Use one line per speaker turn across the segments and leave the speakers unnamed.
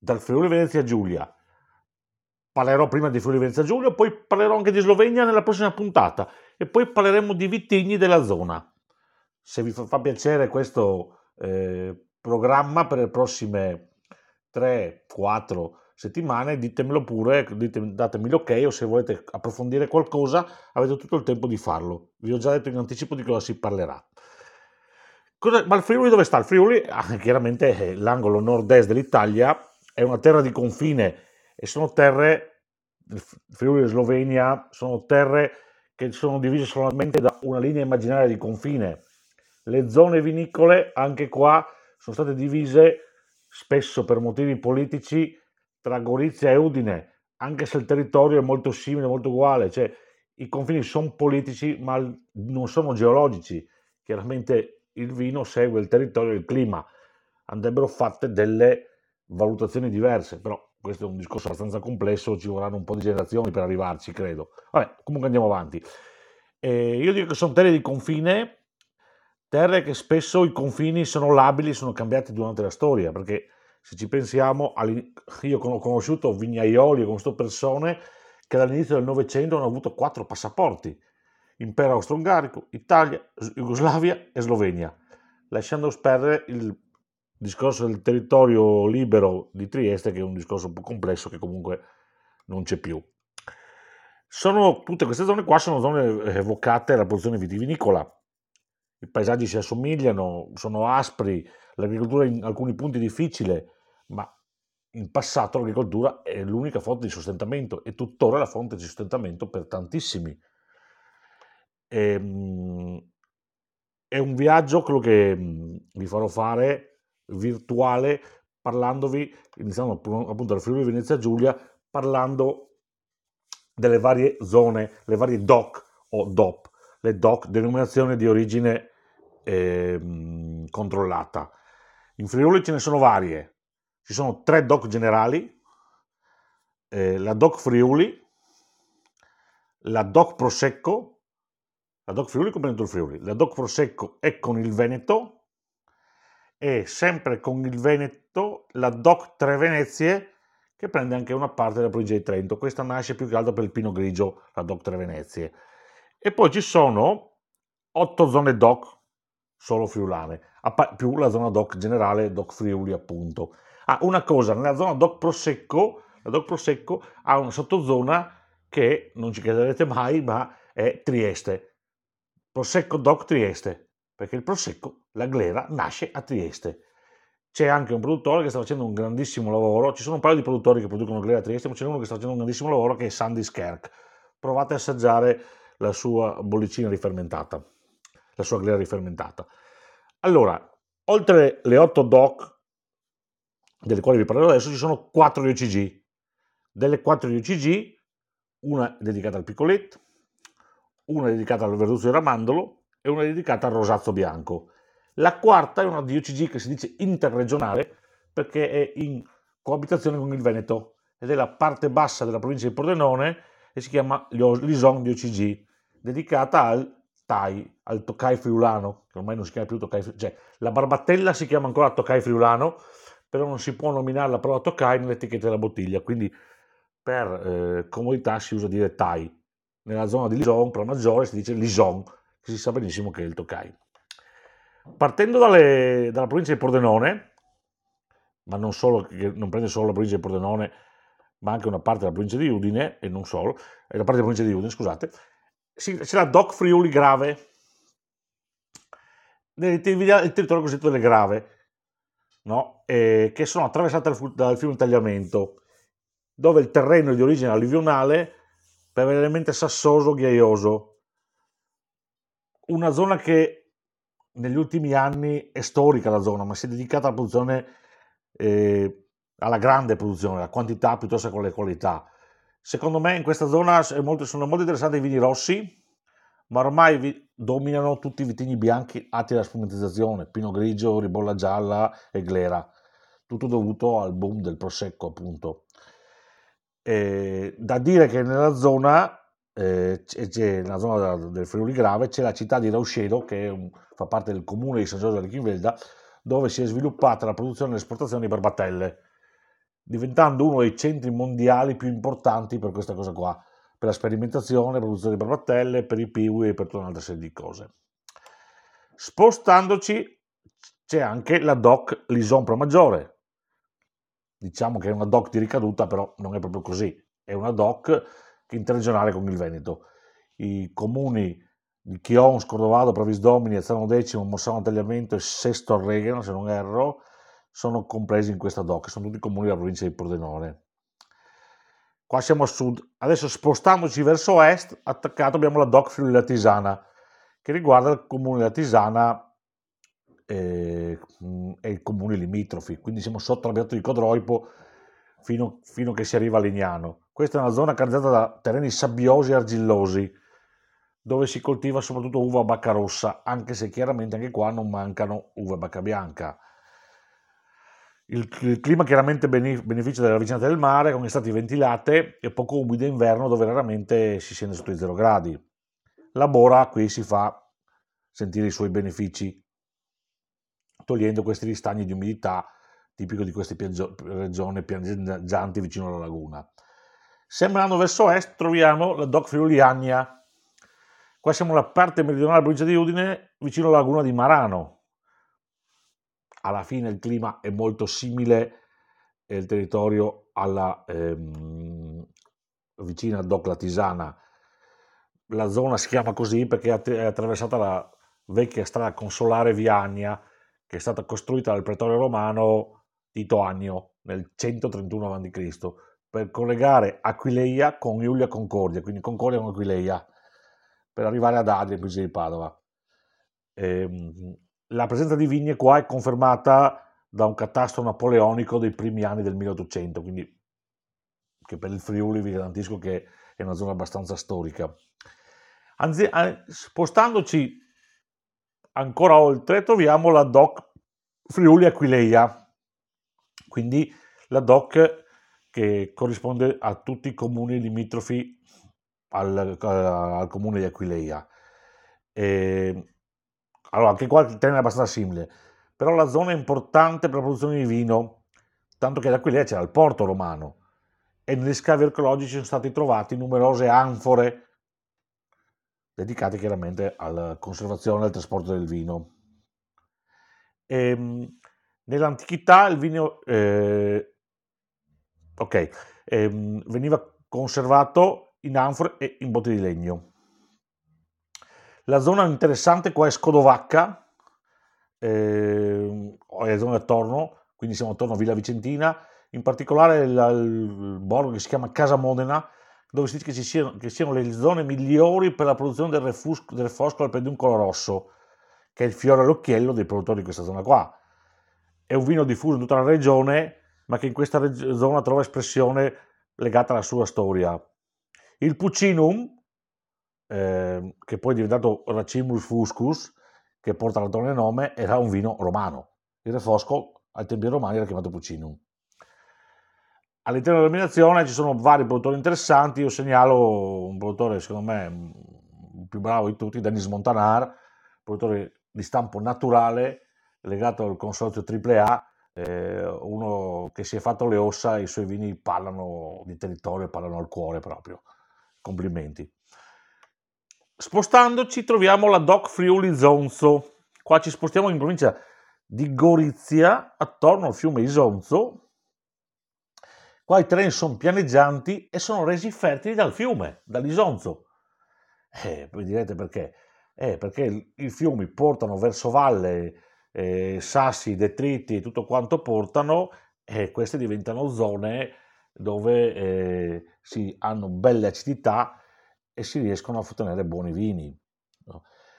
dal Friuli Venezia Giulia. Parlerò prima di Friuli Venezia Giulia, poi parlerò anche di Slovenia nella prossima puntata e poi parleremo di vitigni della zona. Se vi fa piacere questo eh, programma per le prossime 3-4 settimane, ditemelo pure, ditemi, datemi l'ok o se volete approfondire qualcosa avete tutto il tempo di farlo. Vi ho già detto in anticipo di cosa si parlerà. Cosa, ma il Friuli dove sta? Il Friuli, ah, chiaramente è l'angolo nord-est dell'Italia, è una terra di confine e sono terre, Friuli e Slovenia, sono terre che sono divise solamente da una linea immaginaria di confine. Le zone vinicole, anche qua, sono state divise spesso per motivi politici tra Gorizia e Udine, anche se il territorio è molto simile, molto uguale, cioè i confini sono politici ma non sono geologici. Chiaramente il vino segue il territorio e il clima. Andrebbero fatte delle valutazioni diverse, però questo è un discorso abbastanza complesso, ci vorranno un po' di generazioni per arrivarci, credo. Vabbè, comunque andiamo avanti. Eh, io dico che sono terre di confine, terre che spesso i confini sono labili, sono cambiati durante la storia, perché se ci pensiamo, io ho conosciuto vignaioli, ho conosciuto persone che dall'inizio del Novecento hanno avuto quattro passaporti Impero Austro-Ungarico, Italia, Jugoslavia e Slovenia, lasciando perdere il discorso del territorio libero di Trieste, che è un discorso un po' complesso che comunque non c'è più. Sono, tutte queste zone qua sono zone evocate alla produzione vitivinicola. I paesaggi si assomigliano, sono aspri, l'agricoltura in alcuni punti è difficile, ma in passato l'agricoltura è l'unica fonte di sostentamento e tuttora la fonte di sostentamento per tantissimi Ehm, è un viaggio quello che mm, vi farò fare virtuale parlandovi, iniziamo appunto dal Friuli Venezia Giulia, parlando delle varie zone, le varie DOC o DOP, le DOC, denominazione di origine eh, controllata. In Friuli ce ne sono varie, ci sono tre DOC generali, eh, la DOC Friuli, la DOC Prosecco la DOC Friuli comprende il Friuli, la DOC Prosecco è con il Veneto e sempre con il Veneto la DOC Tre Venezie che prende anche una parte della provincia di Trento. Questa nasce più che altro per il pino grigio, la DOC Tre Venezie. E poi ci sono otto zone DOC solo friulane, più la zona DOC generale, DOC Friuli appunto. Ah, una cosa, nella zona DOC Prosecco, la DOC Prosecco ha una sottozona che non ci crederete mai, ma è Trieste. Prosecco Doc Trieste, perché il Prosecco, la glera, nasce a Trieste. C'è anche un produttore che sta facendo un grandissimo lavoro, ci sono un paio di produttori che producono glera a Trieste, ma c'è uno che sta facendo un grandissimo lavoro che è Sandy Skerk. Provate a assaggiare la sua bollicina rifermentata, la sua glera rifermentata. Allora, oltre le 8 DOC, delle quali vi parlerò adesso, ci sono 4 di OCG. Delle 4 di OCG, una dedicata al piccoletto, una dedicata al verduzzo di ramandolo e una dedicata al rosazzo bianco. La quarta è una DOCG che si dice interregionale perché è in coabitazione con il Veneto ed è la parte bassa della provincia di Pordenone e si chiama Lison DOCG, dedicata al Tai, al Tokai friulano, che ormai non si chiama più Tokai friulano, cioè la barbatella si chiama ancora Tokai friulano, però non si può nominare la parola Tokai nell'etichetta della bottiglia, quindi per eh, comodità si usa dire Tai nella zona di Lison, per maggiore, si dice Lison, che si sa benissimo che è il Tokai. Partendo dalle, dalla provincia di Pordenone, ma non, solo, non prende solo la provincia di Pordenone, ma anche una parte della provincia di Udine, e non solo, e la parte della provincia di Udine, scusate, c'è la Doc Friuli Grave, il territorio cosiddetto delle Grave, no? eh, che sono attraversate dal fiume Tagliamento, dove il terreno è di origine alluvionale prevalentemente sassoso, ghiaioso. Una zona che negli ultimi anni è storica la zona, ma si è dedicata alla produzione, eh, alla grande produzione, alla quantità piuttosto che alle qualità. Secondo me in questa zona molto, sono molto interessanti i vini rossi, ma ormai vi, dominano tutti i vitigni bianchi atti alla spumatizzazione, pino grigio, ribolla gialla e glera, tutto dovuto al boom del prosecco appunto. Eh, da dire che nella zona, eh, c'è, nella zona del Friuli Grave, c'è la città di Rauscedo, che un, fa parte del comune di San Giorgio di Chinvelda, dove si è sviluppata la produzione e l'esportazione di barbatelle. diventando uno dei centri mondiali più importanti per questa cosa qua, per la sperimentazione, la produzione di barbattelle, per i piwi e per tutta un'altra serie di cose. Spostandoci c'è anche la DOC Lison Maggiore, diciamo che è una DOC di ricaduta, però non è proprio così, è una DOC interregionale con il Veneto. I comuni di Chion, Scordovado, Pravisdomini, Azzano Decimo, Mossano Tagliamento e Sesto Arregano, se non erro, sono compresi in questa DOC, sono tutti comuni della provincia di Pordenone. Qua siamo a sud. Adesso spostandoci verso est, attaccato abbiamo la DOC Friuli Tisana, che riguarda il comune della Tisana eh, e i comuni limitrofi, quindi siamo sotto l'abitato di Codroipo fino, fino che si arriva a Lignano. Questa è una zona caratterizzata da terreni sabbiosi e argillosi, dove si coltiva soprattutto uva bacca rossa, anche se chiaramente anche qua non mancano uva bacca bianca. Il, clima chiaramente beneficia della vicinanza del mare, con estati ventilate e poco umide inverno, dove raramente si scende sotto i 0 gradi. La Bora qui si fa sentire i suoi benefici togliendo questi ristagni di umidità tipico di queste regioni pianeggianti vicino alla laguna. Sembrando verso est troviamo la Doc Friuliania. Qua siamo nella parte meridionale della provincia di Udine, vicino alla laguna di Marano. Alla fine il clima è molto simile e il territorio alla ehm, vicina Doc Latisana. La zona si chiama così perché è attraversata la vecchia strada consolare Viania che è stata costruita dal pretore romano Tito Annio nel 131 a.C. per collegare Aquileia con Iulia Concordia, quindi Concordia con Aquileia, per arrivare ad Adria, in di Padova. Ehm, la presenza di vigne qua è confermata da un catasto napoleonico dei primi anni del 1800, quindi che per il Friuli vi garantisco che è una zona abbastanza storica. Anzi, spostandoci ancora oltre troviamo la DOC Friuli Aquileia, quindi la DOC che corrisponde a tutti i comuni limitrofi al, al comune di Aquileia. E, allora, anche qua il termine è abbastanza simile, però la zona è importante per la produzione di vino, tanto che ad Aquileia c'era il porto romano e negli scavi archeologici sono stati trovati numerose anfore dedicati chiaramente alla conservazione e al trasporto del vino. E, ehm, nell'antichità il vino eh, okay, eh, veniva conservato in anfore e in botti di legno. La zona interessante qua è Scodovacca, eh, è la zona attorno, quindi siamo attorno a Villa Vicentina, in particolare il, il borgo che si chiama Casa Modena, dove si dice che ci siano, che siano le zone migliori per la produzione del, refusco, del foscolo al peduncolo rosso, che è il fiore all'occhiello dei produttori di questa zona qua. È un vino diffuso in tutta la regione, ma che in questa reg- zona trova espressione legata alla sua storia. Il Puccinum, eh, che poi è diventato Racimulus Fuscus, che porta l'attuale nome, era un vino romano. Il refosco ai tempi romani era chiamato Puccinum. All'interno dell'eliminazione ci sono vari produttori interessanti, io segnalo un produttore secondo me più bravo di tutti, Denis Montanar, produttore di stampo naturale legato al consorzio AAA, eh, uno che si è fatto le ossa i suoi vini parlano di territorio, parlano al cuore proprio. Complimenti. Spostandoci troviamo la Doc Friuli Zonzo. Qua ci spostiamo in provincia di Gorizia, attorno al fiume Isonzo, Qua i treni sono pianeggianti e sono resi fertili dal fiume, dall'Isonzo. Eh, voi direte perché? Eh, perché i fiumi portano verso valle eh, sassi, detriti e tutto quanto portano e queste diventano zone dove eh, si hanno belle acidità e si riescono a ottenere buoni vini.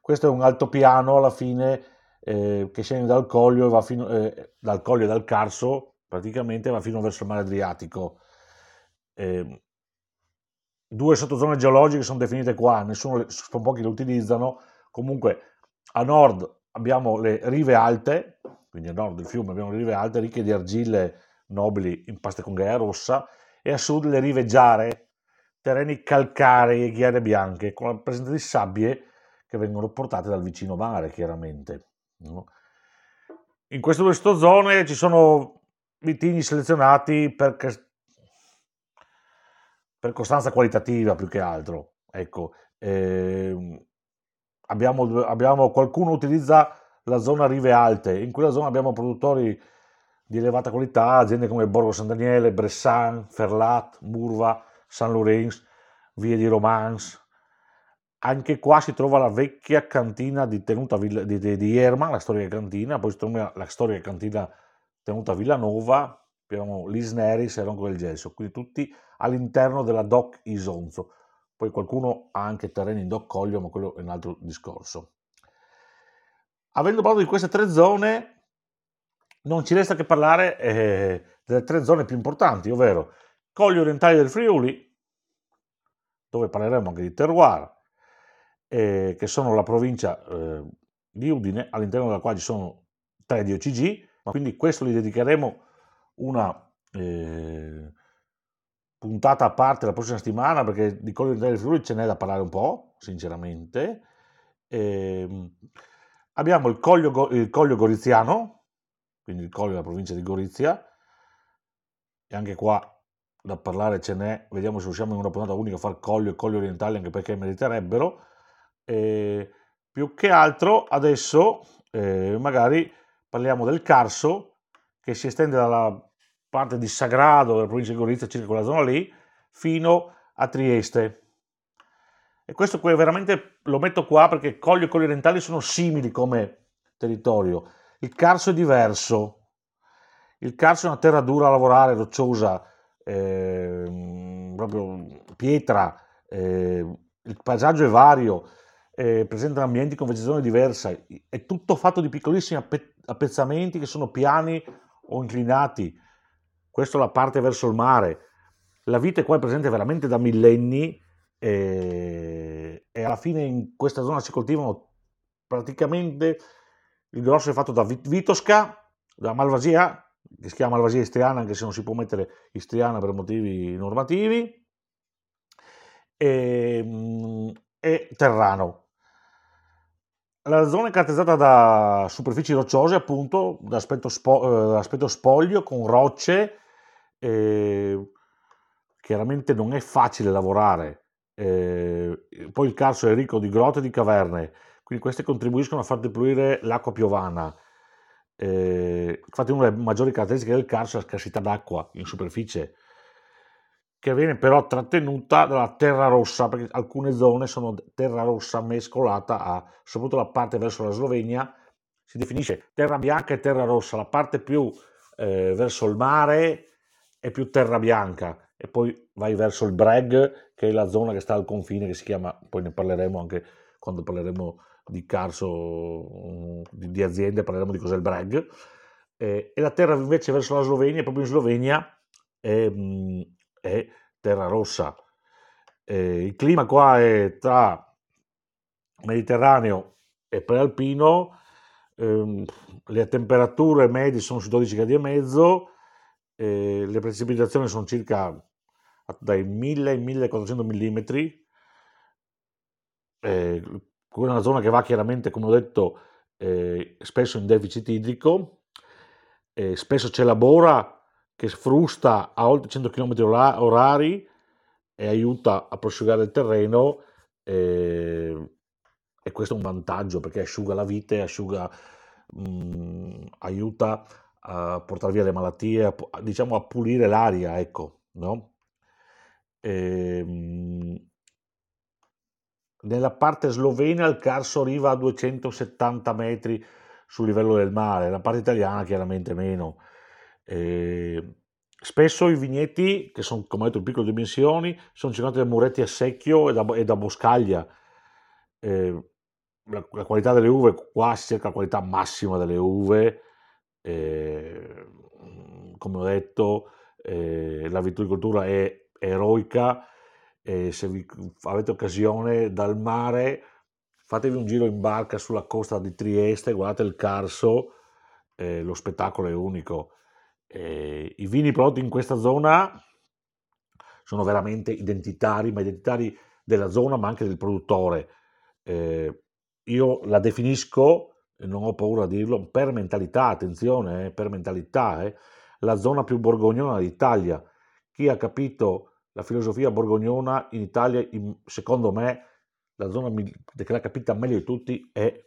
Questo è un altopiano alla fine eh, che scende dal Coglio, e va fino, eh, dal Coglio e dal Carso praticamente va fino verso il mare Adriatico. Eh, due sottozone geologiche sono definite qua, nessuno, sono pochi le utilizzano. Comunque a nord abbiamo le rive alte, quindi a nord del fiume abbiamo le rive alte ricche di argille nobili in pasta con ghiaia rossa e a sud le rive giare, terreni calcarei e ghiaie bianche con la presenza di sabbie che vengono portate dal vicino mare chiaramente. In queste due sottozone ci sono vitigni selezionati per, per costanza qualitativa più che altro. Ecco, eh, abbiamo, abbiamo, qualcuno utilizza la zona rive alte, in quella zona abbiamo produttori di elevata qualità, aziende come Borgo San Daniele, Bressan, Ferlat, Murva, San Lorenzo, Vie di Romance. Anche qua si trova la vecchia cantina di tenuta di, di, di Erma, la storica cantina, poi si trova la storica cantina tenuta Villanova, abbiamo l'Isneris e Ronco del Gesso, quindi tutti all'interno della DOC Isonzo. Poi qualcuno ha anche terreni in DOC Coglio, ma quello è un altro discorso. Avendo parlato di queste tre zone, non ci resta che parlare eh, delle tre zone più importanti, ovvero Colli orientali del Friuli, dove parleremo anche di terroir, eh, che sono la provincia eh, di Udine, all'interno della quale ci sono tre DOCG, ma quindi questo gli dedicheremo una eh, puntata a parte la prossima settimana perché di Colli del Friuli ce n'è da parlare un po', sinceramente. Eh, abbiamo il Coglio, il Coglio Goriziano, quindi il Coglio della provincia di Gorizia, e anche qua da parlare ce n'è, vediamo se riusciamo in una puntata unica a fare Coglio e Coglio orientali, anche perché meriterebbero. E più che altro adesso eh, magari parliamo del Carso, che si estende dalla parte di Sagrado della provincia di Gorizia, circa quella zona lì, fino a Trieste. E questo qui veramente lo metto qua perché Coglio e Colli Orientali sono simili come territorio. Il Carso è diverso. Il Carso è una terra dura a lavorare, rocciosa, eh, proprio pietra, eh, il paesaggio è vario, eh, presenta ambienti con vegetazione diversa, è tutto fatto di piccolissimi appezzamenti che sono piani o inclinati. Questa è la parte verso il mare. La vite qua è presente veramente da millenni e, e alla fine in questa zona si coltivano praticamente il grosso è fatto da Vitosca, da Malvasia, che si chiama Malvasia istriana, anche se non si può mettere istriana per motivi normativi, e, e Terrano. La zona è caratterizzata da superfici rocciose, appunto, da aspetto, spo, eh, spoglio, con rocce. Eh, chiaramente non è facile lavorare eh, poi il Carso è ricco di grotte e di caverne, quindi queste contribuiscono a far defluire l'acqua piovana. Eh, infatti una delle maggiori caratteristiche del Carso è la scarsità d'acqua in superficie, che viene però trattenuta dalla terra rossa, perché alcune zone sono terra rossa mescolata a, soprattutto la parte verso la Slovenia, si definisce terra bianca e terra rossa, la parte più eh, verso il mare è più terra bianca, e poi vai verso il Breg, che è la zona che sta al confine, che si chiama, poi ne parleremo anche quando parleremo di Carso, di, di aziende, parleremo di cos'è il Breg, eh, e la terra invece verso la Slovenia, proprio in Slovenia, è, mm, è terra rossa. Eh, il clima qua è tra Mediterraneo e prealpino, ehm, le temperature medie sono su 12 gradi e mezzo, eh, le precipitazioni sono circa dai 1000 ai 1400 mm, eh, con una zona che va chiaramente, come ho detto, eh, spesso in deficit idrico, eh, spesso c'è la bora che frusta a oltre 100 km orari e aiuta a prosciugare il terreno eh, e questo è un vantaggio perché asciuga la vite, asciuga, mh, mm, aiuta a portare via le malattie, a, diciamo a pulire l'aria, ecco, no? Ehm, nella parte slovena il Carso arriva a 270 metri sul livello del mare, la parte italiana chiaramente meno. Eh, spesso i vigneti, che sono come detto di piccole dimensioni, sono circondati da muretti a secchio e da, e da boscaglia. Eh, la, la, qualità delle uve, qua si cerca la qualità massima delle uve, eh, come ho detto, eh, la vitivinicoltura è eroica e se vi avete occasione dal mare fatevi un giro in barca sulla costa di Trieste, guardate il Carso, eh, lo spettacolo è unico. Eh, I vini prodotti in questa zona sono veramente identitari, ma identitari della zona ma anche del produttore. Eh, io la definisco, non ho paura a dirlo, per mentalità, attenzione, eh, per mentalità. Eh. la zona più borgognona d'Italia. Chi ha capito la filosofia borgognona in Italia, secondo me, la zona che l'ha capita meglio di tutti è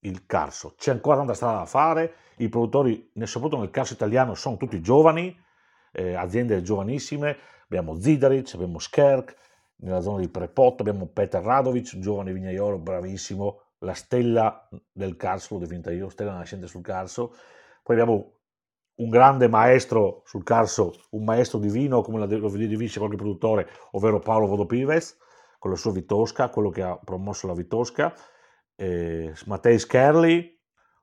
il Carso. C'è ancora tanta strada da fare, i produttori, soprattutto nel Carso italiano, sono tutti giovani, eh, aziende giovanissime, abbiamo Zidaric, abbiamo Skerk, nella zona di Prepot abbiamo Peter Radovic, giovane vignaiolo, bravissimo, la stella del Carso, l'ho definita io, stella nascente sul Carso. Poi abbiamo un grande maestro sul Carso, un maestro divino, come lo definisce qualche produttore, ovvero Paolo Vodopives, con la sua Vitosca, quello che ha promosso la Vitosca, eh, Matej Skerli,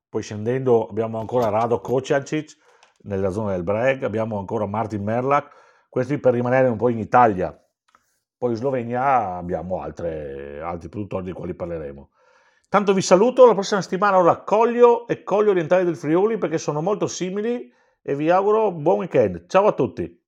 poi scendendo abbiamo ancora Rado Kociacic nella zona del Breg, abbiamo ancora Martin Merlak, questi per rimanere un po' in Italia. Poi in Slovenia abbiamo altre, altri produttori di quali parleremo. Tanto vi saluto, la prossima settimana ora Coglio e Coglio orientale del Friuli perché sono molto simili e vi auguro buon weekend. Ciao a tutti!